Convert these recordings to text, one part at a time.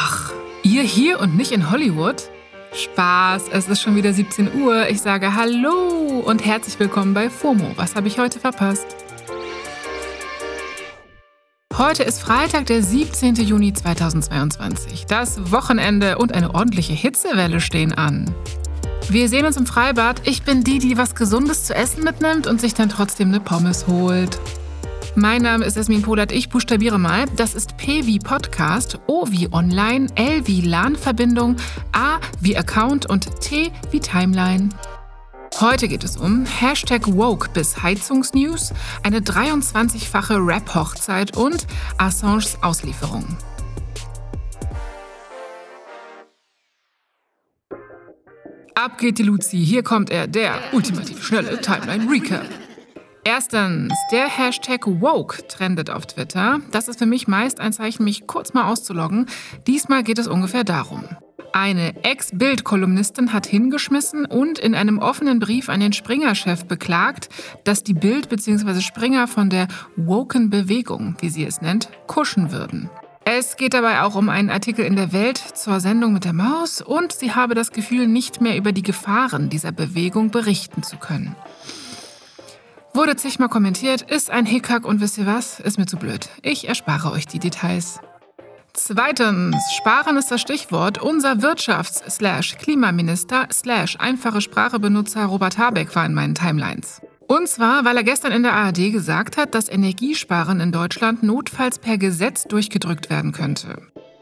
Ach, ihr hier und nicht in Hollywood? Spaß, es ist schon wieder 17 Uhr. Ich sage Hallo und herzlich willkommen bei FOMO. Was habe ich heute verpasst? Heute ist Freitag, der 17. Juni 2022. Das Wochenende und eine ordentliche Hitzewelle stehen an. Wir sehen uns im Freibad. Ich bin die, die was Gesundes zu essen mitnimmt und sich dann trotzdem eine Pommes holt. Mein Name ist Esmin Polat, ich buchstabiere mal. Das ist P wie Podcast, O wie Online, L wie LAN-Verbindung, A wie Account und T wie Timeline. Heute geht es um Hashtag Woke bis Heizungsnews, eine 23-fache Rap-Hochzeit und Assanges Auslieferung. Ab geht die Luzi, hier kommt er, der ultimativ schnelle Timeline Recap. Erstens, der Hashtag Woke trendet auf Twitter. Das ist für mich meist ein Zeichen, mich kurz mal auszuloggen. Diesmal geht es ungefähr darum. Eine Ex-Bild-Kolumnistin hat hingeschmissen und in einem offenen Brief an den Springer-Chef beklagt, dass die Bild bzw. Springer von der Woken Bewegung, wie sie es nennt, kuschen würden. Es geht dabei auch um einen Artikel in der Welt zur Sendung mit der Maus und sie habe das Gefühl, nicht mehr über die Gefahren dieser Bewegung berichten zu können. Wurde zigmal kommentiert, ist ein Hickhack und wisst ihr was? Ist mir zu blöd. Ich erspare euch die Details. Zweitens, Sparen ist das Stichwort. Unser Wirtschafts-Klimaminister einfache Sprachebenutzer Robert Habeck war in meinen Timelines. Und zwar, weil er gestern in der ARD gesagt hat, dass Energiesparen in Deutschland notfalls per Gesetz durchgedrückt werden könnte.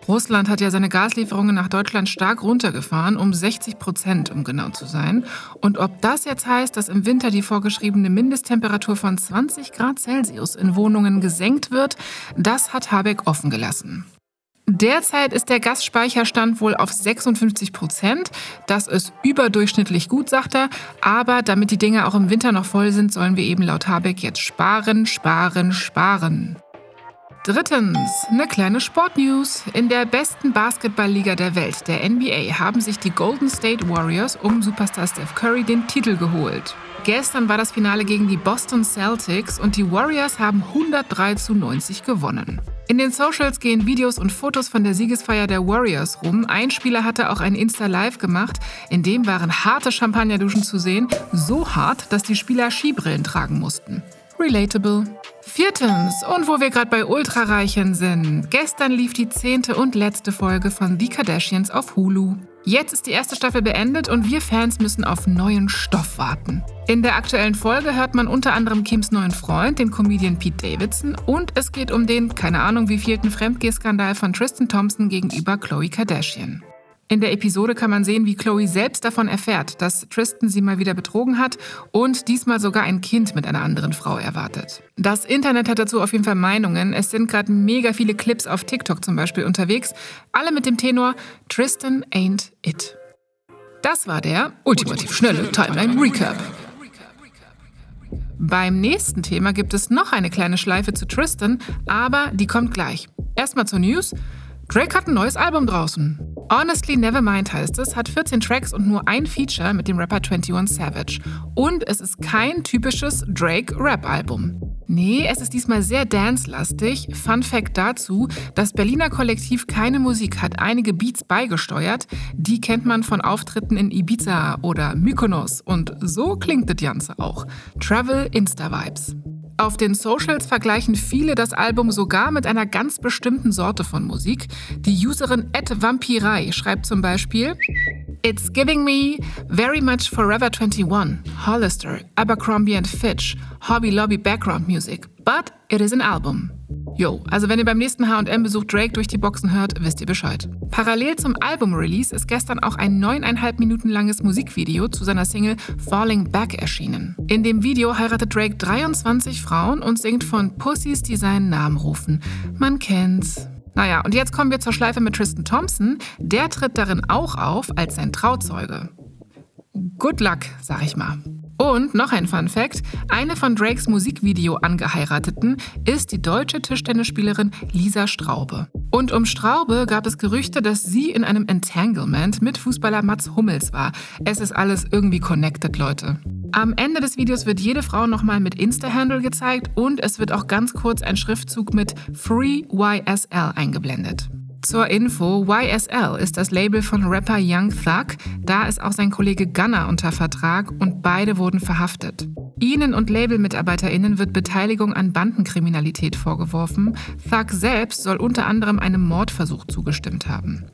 Russland hat ja seine Gaslieferungen nach Deutschland stark runtergefahren, um 60 Prozent, um genau zu sein. Und ob das jetzt heißt, dass im Winter die vorgeschriebene Mindesttemperatur von 20 Grad Celsius in Wohnungen gesenkt wird, das hat Habeck offen gelassen. Derzeit ist der Gasspeicherstand wohl auf 56 Prozent. Das ist überdurchschnittlich gut, sagt er. Aber damit die Dinge auch im Winter noch voll sind, sollen wir eben laut Habeck jetzt sparen, sparen, sparen. Drittens, eine kleine Sportnews. In der besten Basketballliga der Welt, der NBA, haben sich die Golden State Warriors um Superstar Steph Curry den Titel geholt. Gestern war das Finale gegen die Boston Celtics und die Warriors haben 103 zu 90 gewonnen. In den Socials gehen Videos und Fotos von der Siegesfeier der Warriors rum. Ein Spieler hatte auch ein Insta-Live gemacht. In dem waren harte Champagnerduschen zu sehen. So hart, dass die Spieler Skibrillen tragen mussten. Relatable. Viertens, und wo wir gerade bei Ultrareichen sind, gestern lief die zehnte und letzte Folge von The Kardashians auf Hulu. Jetzt ist die erste Staffel beendet und wir Fans müssen auf neuen Stoff warten. In der aktuellen Folge hört man unter anderem Kims neuen Freund, den Comedian Pete Davidson, und es geht um den, keine Ahnung wievielten Fremdgehskandal von Tristan Thompson gegenüber Khloe Kardashian. In der Episode kann man sehen, wie Chloe selbst davon erfährt, dass Tristan sie mal wieder betrogen hat und diesmal sogar ein Kind mit einer anderen Frau erwartet. Das Internet hat dazu auf jeden Fall Meinungen. Es sind gerade mega viele Clips auf TikTok zum Beispiel unterwegs, alle mit dem Tenor Tristan ain't it. Das war der ultimativ schnelle Timeline Recap. Beim nächsten Thema gibt es noch eine kleine Schleife zu Tristan, aber die kommt gleich. Erstmal zur News. Drake hat ein neues Album draußen. Honestly Nevermind heißt es, hat 14 Tracks und nur ein Feature mit dem Rapper 21 Savage. Und es ist kein typisches Drake-Rap-Album. Nee, es ist diesmal sehr dance-lastig. Fun Fact dazu: Das Berliner Kollektiv Keine Musik hat einige Beats beigesteuert. Die kennt man von Auftritten in Ibiza oder Mykonos. Und so klingt das Ganze auch. Travel Insta Vibes. Auf den Socials vergleichen viele das Album sogar mit einer ganz bestimmten Sorte von Musik. Die Userin Ed Vampirei schreibt zum Beispiel: It's giving me very much Forever 21, Hollister, Abercrombie Fitch, Hobby Lobby Background Music, but it is an album. Yo, also wenn ihr beim nächsten HM-Besuch Drake durch die Boxen hört, wisst ihr Bescheid. Parallel zum Album-Release ist gestern auch ein neuneinhalb Minuten langes Musikvideo zu seiner Single Falling Back erschienen. In dem Video heiratet Drake 23 Frauen und singt von Pussys, die seinen Namen rufen. Man kennt's. Naja, und jetzt kommen wir zur Schleife mit Tristan Thompson. Der tritt darin auch auf als sein Trauzeuge. Good luck, sag ich mal. Und noch ein Fun Fact: Eine von Drakes Musikvideo angeheirateten ist die deutsche Tischtennisspielerin Lisa Straube. Und um Straube gab es Gerüchte, dass sie in einem Entanglement mit Fußballer Mats Hummels war. Es ist alles irgendwie connected, Leute. Am Ende des Videos wird jede Frau nochmal mit Insta-Handle gezeigt und es wird auch ganz kurz ein Schriftzug mit Free YSL eingeblendet. Zur Info, YSL ist das Label von Rapper Young Thug. Da ist auch sein Kollege Gunner unter Vertrag und beide wurden verhaftet. Ihnen und LabelmitarbeiterInnen wird Beteiligung an Bandenkriminalität vorgeworfen. Thug selbst soll unter anderem einem Mordversuch zugestimmt haben.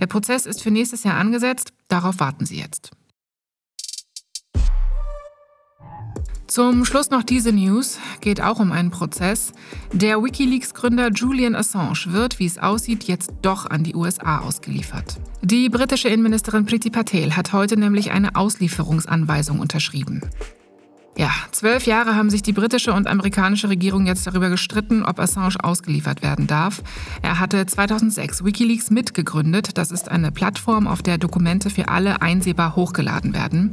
Der Prozess ist für nächstes Jahr angesetzt. Darauf warten Sie jetzt. Zum Schluss noch diese News, geht auch um einen Prozess. Der Wikileaks-Gründer Julian Assange wird, wie es aussieht, jetzt doch an die USA ausgeliefert. Die britische Innenministerin Priti Patel hat heute nämlich eine Auslieferungsanweisung unterschrieben. Ja, zwölf Jahre haben sich die britische und amerikanische Regierung jetzt darüber gestritten, ob Assange ausgeliefert werden darf. Er hatte 2006 Wikileaks mitgegründet. Das ist eine Plattform, auf der Dokumente für alle einsehbar hochgeladen werden.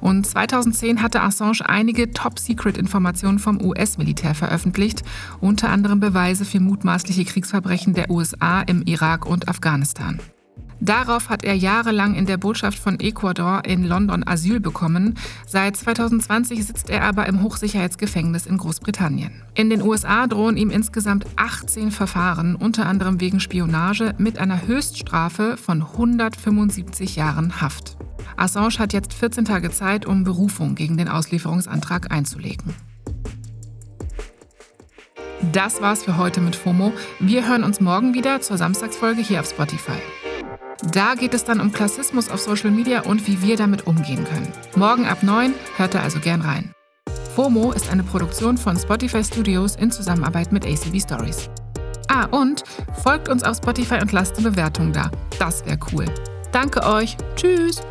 Und 2010 hatte Assange einige Top-Secret-Informationen vom US-Militär veröffentlicht, unter anderem Beweise für mutmaßliche Kriegsverbrechen der USA im Irak und Afghanistan. Darauf hat er jahrelang in der Botschaft von Ecuador in London Asyl bekommen. Seit 2020 sitzt er aber im Hochsicherheitsgefängnis in Großbritannien. In den USA drohen ihm insgesamt 18 Verfahren, unter anderem wegen Spionage, mit einer Höchststrafe von 175 Jahren Haft. Assange hat jetzt 14 Tage Zeit, um Berufung gegen den Auslieferungsantrag einzulegen. Das war's für heute mit FOMO. Wir hören uns morgen wieder zur Samstagsfolge hier auf Spotify. Da geht es dann um Klassismus auf Social Media und wie wir damit umgehen können. Morgen ab 9 hört da also gern rein. FOMO ist eine Produktion von Spotify Studios in Zusammenarbeit mit ACB Stories. Ah, und folgt uns auf Spotify und lasst eine Bewertung da. Das wäre cool. Danke euch. Tschüss.